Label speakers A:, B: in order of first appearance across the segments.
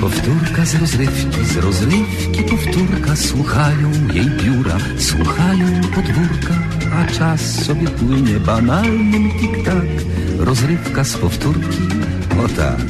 A: Powtórka z rozrywki, z rozrywki powtórka. Słuchają jej biura, słuchają podwórka A czas sobie płynie banalnym tik-tak Rozrywka z powtórki, o tak.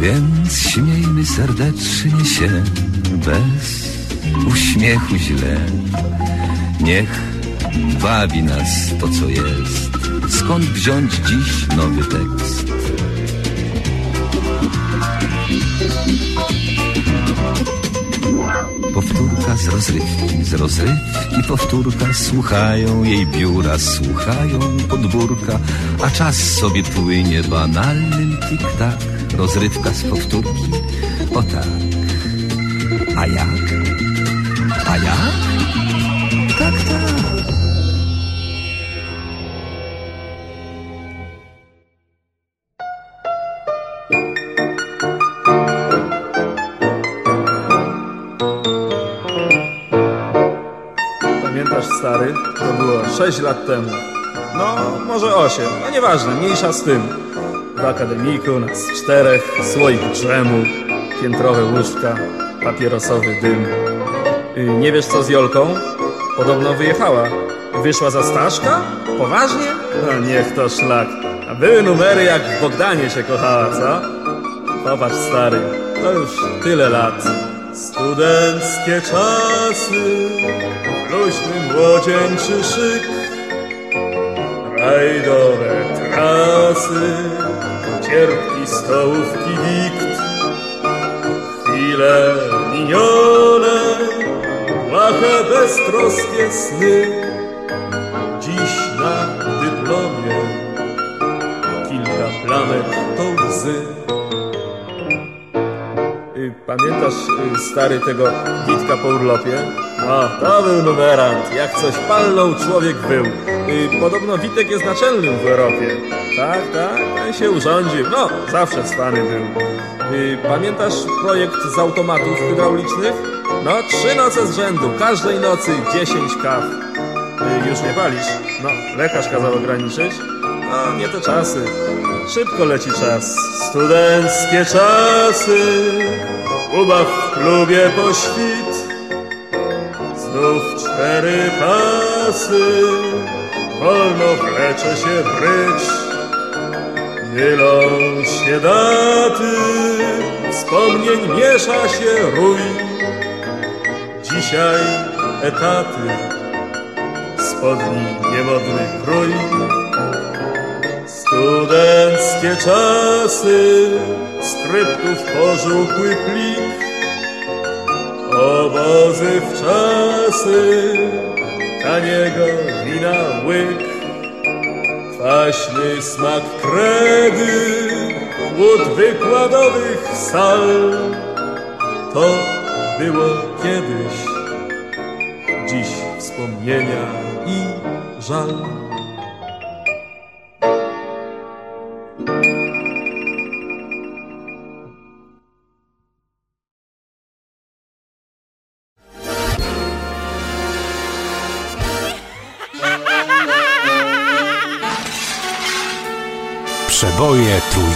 A: Więc śmiejmy serdecznie się Bez uśmiechu źle. Niech bawi nas to co jest. Skąd wziąć dziś nowy tekst? Powtórka z rozrywki, z rozrywki powtórka. Słuchają jej biura, słuchają podwórka. A czas sobie płynie banalnym tik-tak. Rozrywka z powtórki, o tak. A jak? A jak?
B: 6 lat temu. No, może 8, no nieważne, mniejsza z tym. W akademiku nas czterech, słoik drzemu, piętrowe łóżka, papierosowy dym. Y, nie wiesz co z Jolką? Podobno wyjechała. Wyszła za Staszka? Poważnie? No niech to szlak. A były numery jak w Bogdanie się kochała, co? Popatrz, stary, to już tyle lat. Studenckie czasy, luźny młodzieńczy szyk, rajdowe trasy, cierpki stołówki wikt, chwile minione, błahe beztroskie sny. Dziś na dyplomie kilka plamek to łzy. Y, Pamiętasz, y, stary, tego Witka po urlopie? No, to był numerant. Jak coś palnął, człowiek był. Y, Podobno Witek jest naczelnym w Europie. Tak, tak, ten się urządził. No, zawsze cwany był. Pamiętasz projekt z automatów hydraulicznych? No, trzy noce z rzędu, każdej nocy dziesięć kaw. Już nie palisz? No, lekarz kazał ograniczyć. No, nie te czasy. Szybko leci czas. Studenckie czasy. Ubaw w klubie po świt. Znów cztery pasy. Wolno wlecze się brycz. Mylą się daty. Wspomnień miesza się rój. Dzisiaj etaty spodni niemodny krój. Studenckie czasy, skryptów pożółkły plik, obozy w czasy, taniego wina łyk, kwaśny smak kredy, łód wykładowych sal. To było kiedyś, dziś wspomnienia i żal.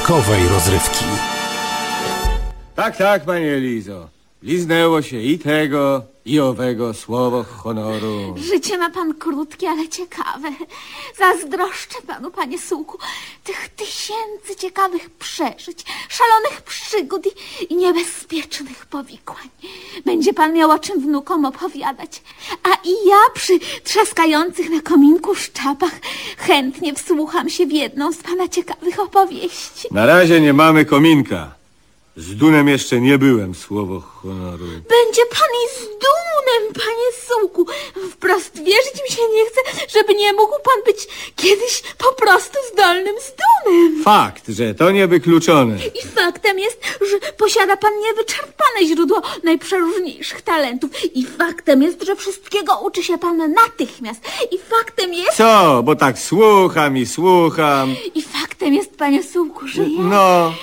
C: Rozrywki.
D: Tak, tak, panie Elizo. Liznęło się i tego, i owego słowo honoru.
E: Życie ma pan krótkie, ale ciekawe. Zazdroszczę panu, panie Sułku, tych tysięcy ciekawych przeżyć, szalonych przygód i, i niebezpiecznych powikłań. Będzie pan miał o czym wnukom opowiadać. A i ja przy trzaskających na kominku szczapach chętnie wsłucham się w jedną z pana ciekawych opowieści.
D: Na razie nie mamy kominka. Z Dunem jeszcze nie byłem, słowo honoru.
E: Będzie pan i z dumem, panie Sułku. Wprost wierzyć mi się nie chce, żeby nie mógł pan być kiedyś po prostu zdolnym z dumem.
D: Fakt, że to niewykluczone.
E: I faktem jest, że posiada pan niewyczerpane źródło najprzeróżniejszych talentów. I faktem jest, że wszystkiego uczy się pan natychmiast. I faktem jest...
D: Co? Bo tak słucham i słucham.
E: I faktem jest, panie Sułku, że ja...
D: No,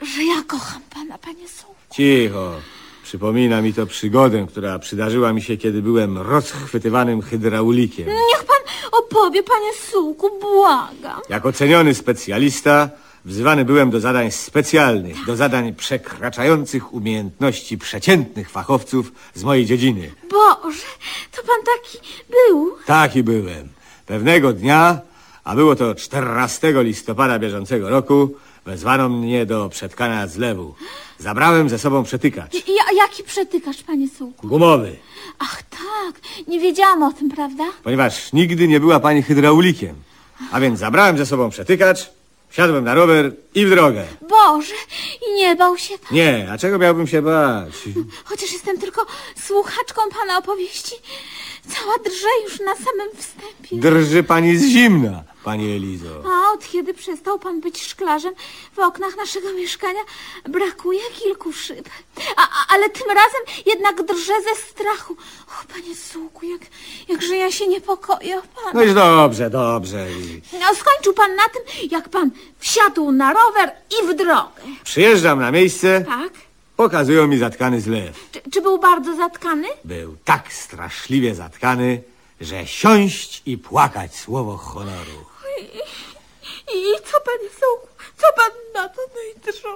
E: Że ja kocham pana, panie Sułku.
D: cicho. Przypomina mi to przygodę, która przydarzyła mi się, kiedy byłem rozchwytywanym hydraulikiem.
E: Niech pan opowie, panie Sułku, błagam.
D: Jako ceniony specjalista Wzywany byłem do zadań specjalnych, do zadań przekraczających umiejętności przeciętnych fachowców z mojej dziedziny.
E: Boże, to pan taki był.
D: Taki byłem. Pewnego dnia, a było to 14 listopada bieżącego roku, wezwano mnie do przetkania zlewu. Zabrałem ze sobą przetykacz.
E: Ja, jaki przetykacz, panie Sułku?
D: Gumowy.
E: Ach tak, nie wiedziałam o tym, prawda?
D: Ponieważ nigdy nie była pani hydraulikiem. A więc zabrałem ze sobą przetykacz, wsiadłem na rower i w drogę.
E: Boże, i nie bał się pan.
D: Nie, a czego miałbym się bać?
E: Chociaż jestem tylko słuchaczką pana opowieści, cała drże już na samym wstępie.
D: Drży pani z zimna, pani Elizo.
E: A od kiedy przestał pan być szklarzem, w oknach naszego mieszkania brakuje kilku szyb. A, a, ale tym razem jednak drżę ze strachu. O, panie Sułku, jak, jakże ja się niepokoję o pana.
D: No już dobrze, dobrze.
E: No, skończył pan na tym, jak pan wsiadł na rower i w drogę.
D: Przyjeżdżam na miejsce,
E: Tak?
D: pokazują mi zatkany zlew.
E: Czy, czy był bardzo zatkany?
D: Był tak straszliwie zatkany, że siąść i płakać słowo honoru.
E: I co, panie Sułku, co pan na to najdroższe?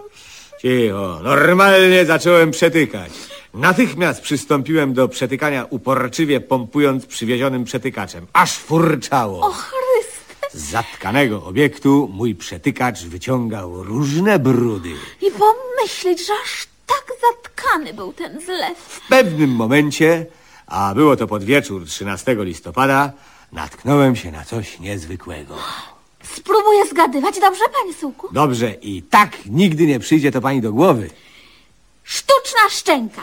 D: Cicho, normalnie zacząłem przetykać. Natychmiast przystąpiłem do przetykania uporczywie pompując przywiezionym przetykaczem. Aż furczało.
E: O Chryste!
D: Z zatkanego obiektu mój przetykacz wyciągał różne brudy.
E: I pomyśleć, że aż tak zatkany był ten zlew.
D: W pewnym momencie, a było to pod wieczór 13 listopada, natknąłem się na coś niezwykłego.
E: Spróbuję zgadywać, dobrze, panie Sułku?
D: Dobrze, i tak nigdy nie przyjdzie to pani do głowy.
E: Sztuczna szczęka.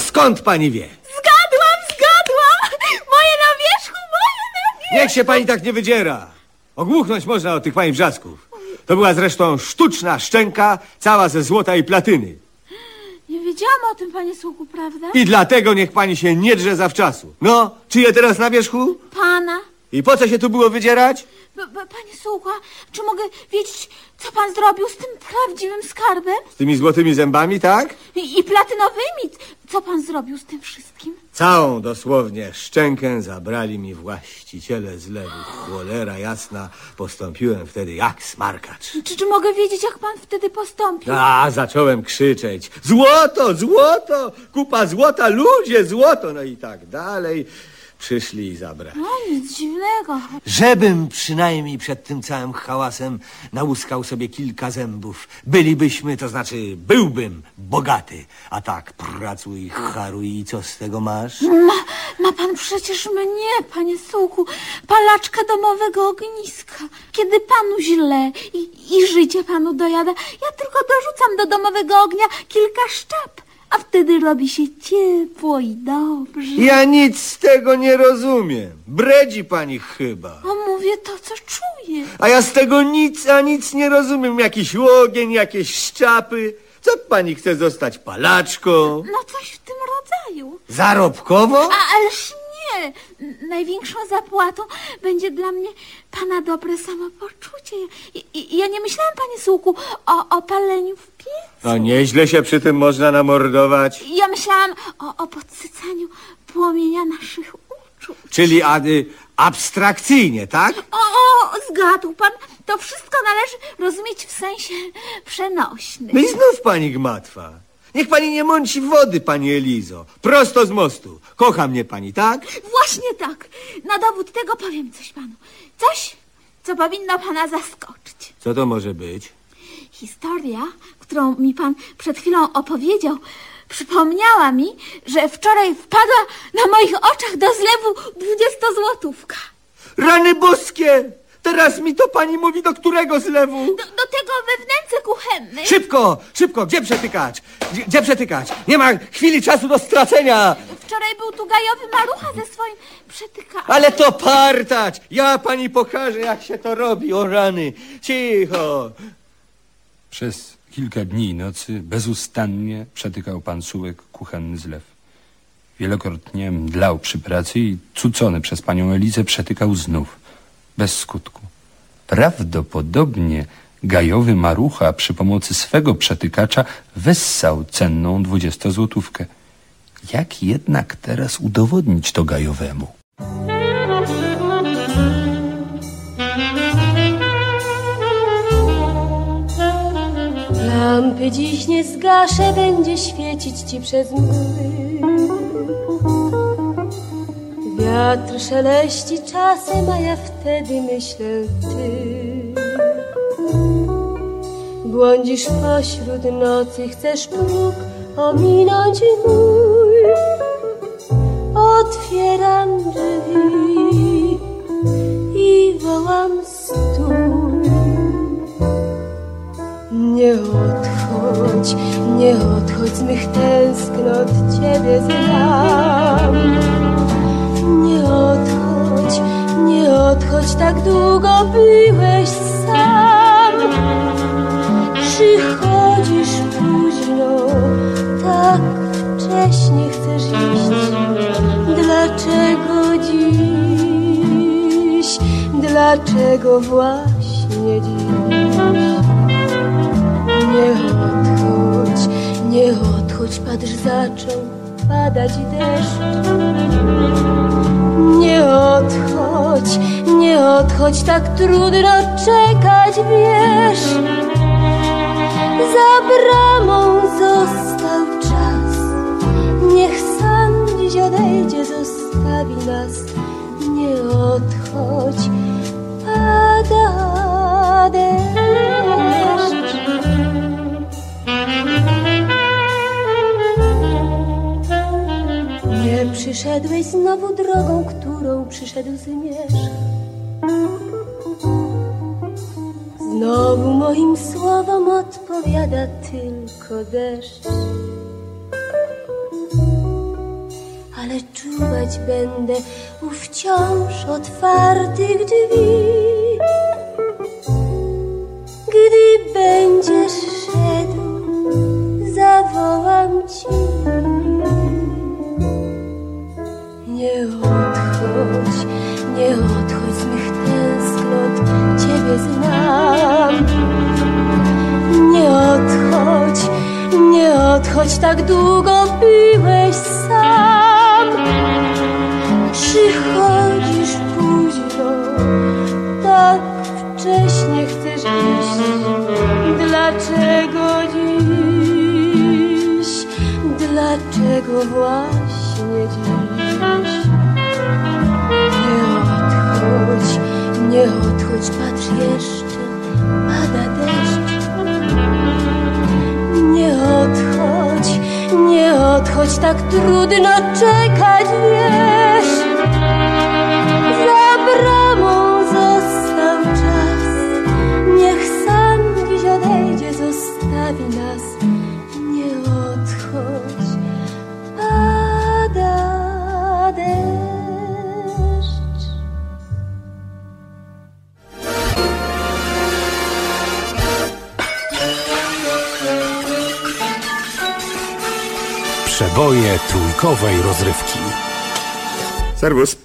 D: Skąd pani wie?
E: Zgadłam, zgadłam! Moje na wierzchu, moje na wierzchu!
D: Niech się pani tak nie wydziera. Ogłuchnąć można od tych pani wrzasków. To była zresztą sztuczna szczęka, cała ze złota i platyny.
E: Nie wiedziałam o tym, panie Sułku, prawda?
D: I dlatego niech pani się nie drze zawczasu. No, czyje teraz na wierzchu?
E: Pana.
D: I po co się tu było wydzierać?
E: B- b- panie Sułku, a czy mogę wiedzieć, co pan zrobił z tym prawdziwym skarbem?
D: Z tymi złotymi zębami, tak?
E: I, i platynowymi? Co pan zrobił z tym wszystkim?
D: Całą dosłownie szczękę zabrali mi właściciele zlewu. Cholera jasna, postąpiłem wtedy jak smarkacz.
E: Czy, czy mogę wiedzieć, jak pan wtedy postąpił?
D: A, zacząłem krzyczeć. Złoto, złoto, kupa złota, ludzie, złoto. No i tak dalej. Przyszli i zabrali.
E: No, nic dziwnego.
D: Żebym przynajmniej przed tym całym hałasem nałuskał sobie kilka zębów. Bylibyśmy, to znaczy byłbym bogaty. A tak pracuj, haruj i co z tego masz?
E: Ma, ma pan przecież mnie, panie Sułku, palaczkę domowego ogniska. Kiedy panu źle i, i życie panu dojada, ja tylko dorzucam do domowego ognia kilka szczap, a wtedy robi się ciepło i dobrze.
D: Ja nic z tego nie rozumiem. Bredzi pani chyba.
E: A mówię to, co czuję.
D: A ja z tego nic, a nic nie rozumiem. Jakiś ogień, jakieś szczapy. Co pani chce zostać palaczką?
E: No coś w tym rodzaju.
D: Zarobkowo?
E: A, ależ nie. Największą zapłatą będzie dla mnie pana dobre samopoczucie. I, i, ja nie myślałam, panie Sułku, o, o paleniu w piecu.
D: No nieźle się przy tym można namordować.
E: Ja myślałam o, o podsycaniu płomienia naszych uczuć.
D: Czyli ady, abstrakcyjnie, tak?
E: O, o, zgadł pan. To wszystko należy rozumieć w sensie przenośnym.
D: No i znów pani gmatwa. Niech pani nie mąci wody, pani Elizo. Prosto z mostu. Kocha mnie pani, tak?
E: Właśnie tak. Na dowód tego powiem coś panu. Coś, co powinno pana zaskoczyć.
D: Co to może być?
E: Historia, którą mi pan przed chwilą opowiedział, przypomniała mi, że wczoraj wpadła na moich oczach do zlewu dwudziestozłotówka.
D: Rany boskie! Teraz mi to pani mówi do którego zlewu?
E: Do, do tego we wnęce kuchennej.
D: Szybko, szybko, gdzie przetykać? Gdzie, gdzie przetykać? Nie ma chwili czasu do stracenia!
E: Wczoraj był tu gajowy malucha ze swoim przetykaczem.
D: Ale to partać! Ja pani pokażę, jak się to robi, o rany. Cicho!
C: Przez kilka dni i nocy bezustannie przetykał pan Sułek kuchenny zlew. Wielokrotnie mdlał przy pracy i cucony przez panią Elizę przetykał znów, bez skutku. Prawdopodobnie gajowy marucha przy pomocy swego przetykacza wessał cenną dwudziestozłotówkę. Jak jednak teraz udowodnić to gajowemu?
E: Lampy dziś nie zgaszę, będzie świecić ci przez mgły. Wiatr szeleści czasem, a ja wtedy myślę ty. Błądzisz pośród nocy, chcesz próg ominąć mój. Otwieram drzwi i wołam stój. Nie odchodź, nie odchodź z mych tęsknot, Ciebie znam. Nie odchodź, nie odchodź, tak długo byłeś sam. Przychodzisz późno, tak wcześnie chcesz iść. Dlaczego dziś? Dlaczego właśnie dziś? Nie odchodź, nie odchodź, patrz, zaczął padać deszcz. Nie odchodź, nie odchodź, tak trudno czekać, wiesz. Za bramą został czas, niech sam dziś odejdzie, zostawi nas. Nie odchodź, pada deszcz. Nie przyszedłeś znowu drogą, którą przyszedł zmierzch. Znowu moim słowom odpowiada tylko deszcz. Ale czuwać będę u wciąż otwartych drzwi. Ciebie znam. Nie odchodź, nie odchodź, tak długo byłeś sam. Przychodzisz późno, tak wcześnie chcesz iść. Dlaczego dziś? Dlaczego właśnie dziś? Nie odchodź, nie odchodź, patrz jeszcze, pada deszcz. Nie odchodź, nie odchodź, tak trudno czekać, wiesz.
F: Przeboje trójkowej rozrywki.
G: Serwus.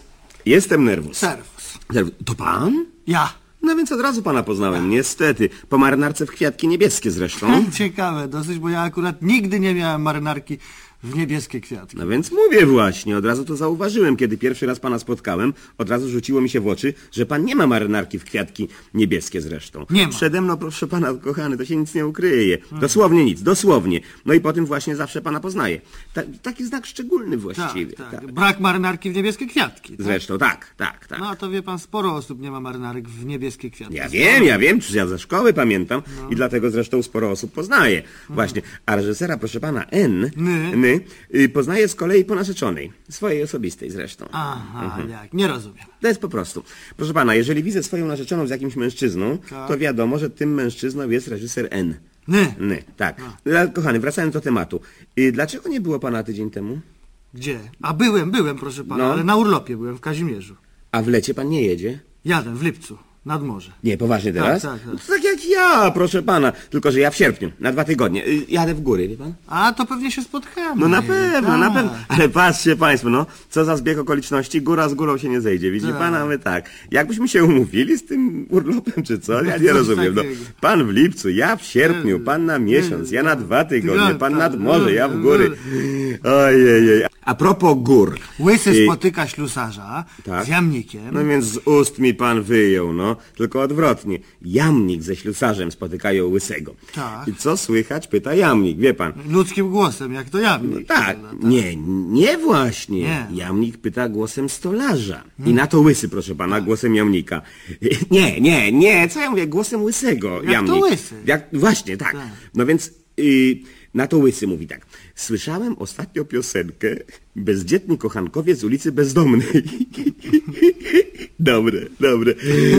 G: Jestem nerwus.
H: Serwus.
G: Serwus. To pan?
H: Ja.
G: No więc od razu pana poznałem, niestety. Po marynarce w kwiatki niebieskie zresztą.
H: Ciekawe dosyć, bo ja akurat nigdy nie miałem marynarki w niebieskie kwiatki.
G: No więc mówię właśnie, od razu to zauważyłem, kiedy pierwszy raz pana spotkałem. Od razu rzuciło mi się w oczy, że pan nie ma marynarki w kwiatki niebieskie zresztą.
H: Nie ma.
G: Przede mną, proszę pana, kochany, to się nic nie ukryje. Dosłownie nic, dosłownie. No i po tym właśnie zawsze pana poznaję. Ta, taki znak szczególny
H: Tak,
G: właściwie.
H: tak. Brak marynarki w niebieskie kwiatki. Tak?
G: Zresztą, tak, tak, tak.
H: No to wie pan, sporo osób nie ma marynarek w niebieskie kwiatki.
G: Ja wiem, ja wiem, przecież ja ze szkoły pamiętam i dlatego zresztą sporo osób poznaje. Właśnie, a reżysera, proszę pana, N,
H: Ny.
G: Ny, y, poznaje z kolei po narzeczonej, swojej osobistej zresztą.
H: Aha,
G: Mhm.
H: jak, nie rozumiem.
G: To jest po prostu. Proszę pana, jeżeli widzę swoją narzeczoną z jakimś mężczyzną,
H: Tak.
G: to wiadomo, że tym mężczyzną jest reżyser N.
H: Ny.
G: Ny, tak. Ale, Kochany, wracając do tematu. Y, Dlaczego nie było pana tydzień temu?
H: Gdzie? A byłem, byłem, proszę pana,
G: No.
H: ale na urlopie byłem w Kazimierzu.
G: A w lecie pan nie jedzie?
H: Jadę w lipcu, nad morze.
G: Nie, poważnie teraz?
H: tak, tak.
G: No to tak jak ja, proszę pana. Tylko, że ja w sierpniu, na dwa tygodnie. Y, Jadę w góry, wie pan?
H: A to pewnie się spotkamy.
G: No na pewno, na
H: Tak.
G: pewno. Ale patrzcie państwo, no, co za zbieg okoliczności, góra z górą się nie zejdzie. Widzi
H: Tak.
G: pan, a my tak. Jakbyśmy się umówili z tym urlopem, czy co? Ja nie
H: Coś
G: rozumiem. No,
H: takiego.
G: pan w lipcu, ja w sierpniu, pan na miesiąc, ja na dwa tygodnie, pan nad morze, ja w góry. Ojej. A propos gór.
H: Łysy
G: Y,
H: spotyka ślusarza
G: Tak.
H: z jamnikiem.
G: No więc z ust mi pan wyjął, no. Tylko odwrotnie. Jamnik ze ślusarzem spotykają łysego.
H: Tak.
G: I co słychać? Pyta jamnik, wie pan.
H: Ludzkim głosem, jak to jamnik.
G: No tak, nie, nie właśnie.
H: Nie.
G: Jamnik pyta głosem stolarza. I na to łysy, proszę pana, głosem jamnika. Nie, nie, nie, co ja mówię, głosem łysego
H: Jak to
G: jamnik.
H: łysy?
G: Jak, właśnie, tak.
H: Tak.
G: No więc na to łysy mówi tak. Słyszałem ostatnio piosenkę Bezdzietni kochankowie z ulicy Bezdomnej. Dobre, dobre.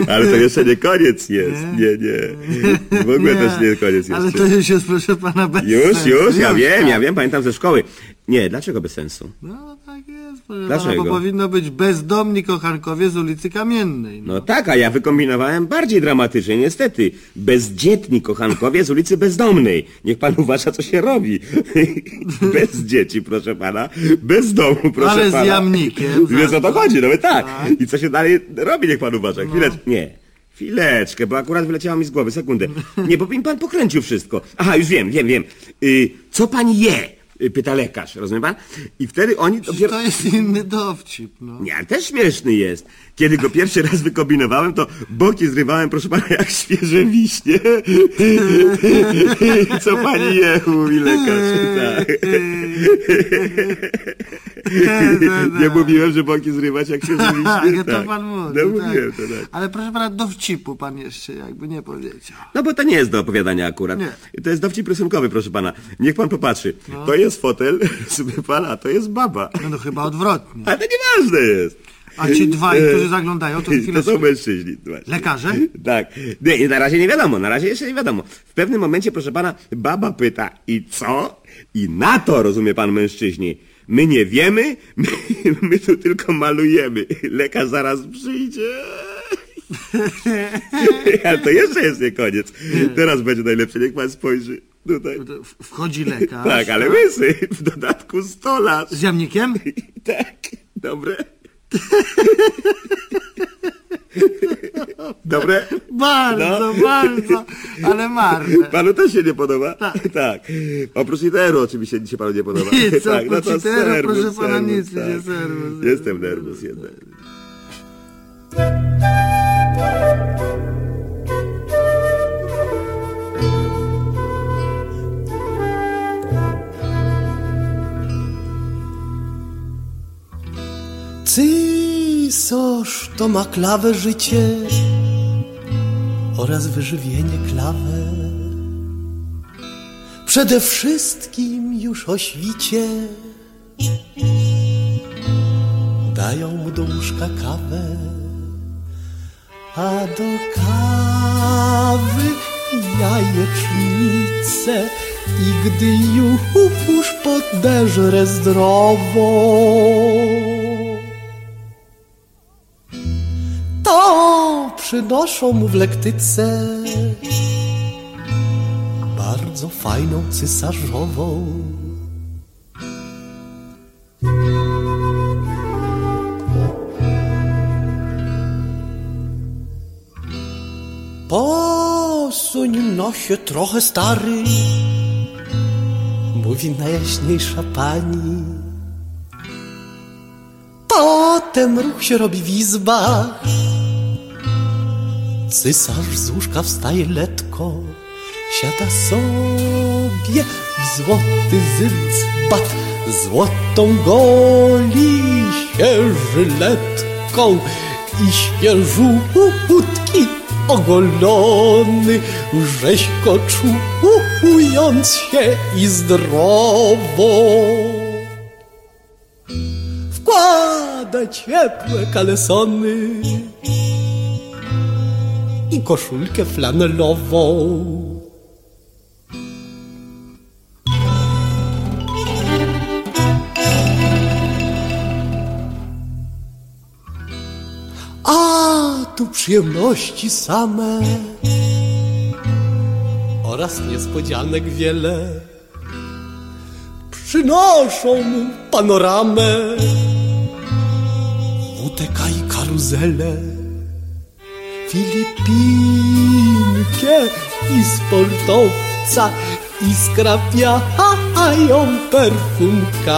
G: Ale to jeszcze nie koniec jest. Nie, nie. W ogóle też nie koniec jeszcze.
H: Ale to już jest, proszę pana, bez
G: Już, już, ja wiem, ja wiem, pamiętam ze szkoły. Nie, dlaczego bez sensu?
H: No tak jest,
G: Dlaczego?
H: bo powinno być bezdomni kochankowie z ulicy Kamiennej. No.
G: No tak, a ja wykombinowałem bardziej dramatycznie, niestety. Bezdzietni kochankowie z ulicy Bezdomnej. Niech pan uważa, co się robi. Bez dzieci, proszę pana. Bez domu, proszę
H: Ale z
G: pana.
H: jamnikiem,
G: Wiesz, o to
H: to.
G: chodzi, no tak.
H: Tak.
G: I co się dalej robi, niech pan uważa. Chwileczkę, nie. Chwileczkę, bo akurat wyleciało mi z głowy, sekundę. Nie, bo mi pan pokręcił wszystko. Aha, już wiem, wiem, wiem. Y, co pan je? Y, Pyta lekarz, rozumie pan? I wtedy oni dopiero...
H: To jest inny dowcip, no.
G: Nie, ale też śmieszny jest. Kiedy go pierwszy raz wykombinowałem, to boki zrywałem, proszę pana, jak świeże wiśnie. Co pani je, mówi lekarz. Tak. Nie mówiłem, że boki zrywać jak świeże wiśnie?
H: Jak to
G: Tak.
H: pan.
G: No
H: tak.
G: mówiłem to tak.
H: Ale proszę pana, dowcipu pan jeszcze jakby nie powiedział.
G: No bo to nie jest do opowiadania akurat.
H: Nie.
G: To jest dowcip rysunkowy, proszę pana. Niech pan popatrzy. To jest fotel, sobie pana, a to jest baba.
H: No, no chyba odwrotnie.
G: Ale to nieważne jest.
H: A ci dwaj, którzy zaglądają, to
G: To
H: chwilę...
G: są mężczyźni. właśnie.
H: Lekarze?
G: Tak. Nie, na razie nie wiadomo, na razie jeszcze nie wiadomo. W pewnym momencie, proszę pana, baba pyta, i co? I na to, rozumie pan mężczyźni, my nie wiemy, my, my tu tylko malujemy. Lekarz zaraz przyjdzie. Ale to jeszcze jest nie koniec. Teraz będzie najlepsze, niech pan spojrzy. Tutaj.
H: Wchodzi lekarz.
G: Tak, ale łysy, w dodatku stolarz.
H: Z jamnikiem?
G: Tak, dobre. Dobre?
H: Bardzo,
G: No.
H: bardzo, ale marne.
G: Panu też się nie podoba?
H: Tak.
G: tak. Oprócz literu oczywiście się panu nie podoba.
H: Nic,
G: tak,
H: oprócz literu,
G: serwus,
H: proszę pana,
G: serwus,
H: nic mi nie serwus.
G: Jestem nerwus jednak.
I: Cysarz to ma klawę życie oraz wyżywienie klawę. Przede wszystkim już o świcie dają mu do łóżka kawę, a do kawy jajecznicę i gdy już podeżre zdrowo, przynoszą mu w lektyce bardzo fajną cysarzową. Posuń nosie trochę stary, mówi najjaśniejsza pani. Potem ruch się robi w izbach. Cysarz z łóżka wstaje letko, siada sobie w złoty zybcbat, złotą goli się żyletką i świeżutki ogolony, rzeźko czując się i zdrowo. Wkłada ciepłe kalesony i koszulkę flanelową. A tu przyjemności same oraz niespodzianek wiele przynoszą mu panoramę, WTK i karuzelę. Filipinkę i sportowca i skrapiają perfumkami.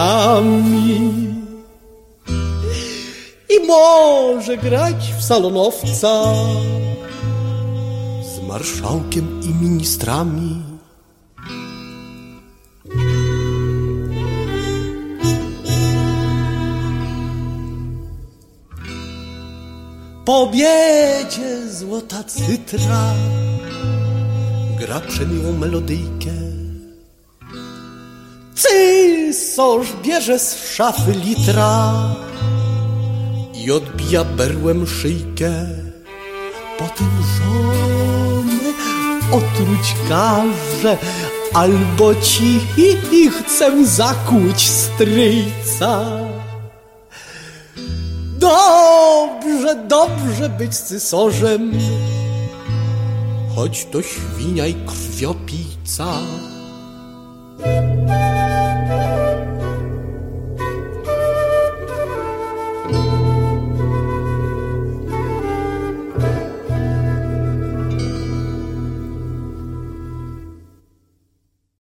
I: I może grać w salonowca z marszałkiem i ministrami. Po złota cytra gra przemiłą melodyjkę. Cysarz bierze z szafy litra i odbija berłem szyjkę. Potem żonę otruć każe, albo ci chcę zakłuć stryjca. Dobrze, być cysorzem, choć to świnia i krwiopijca.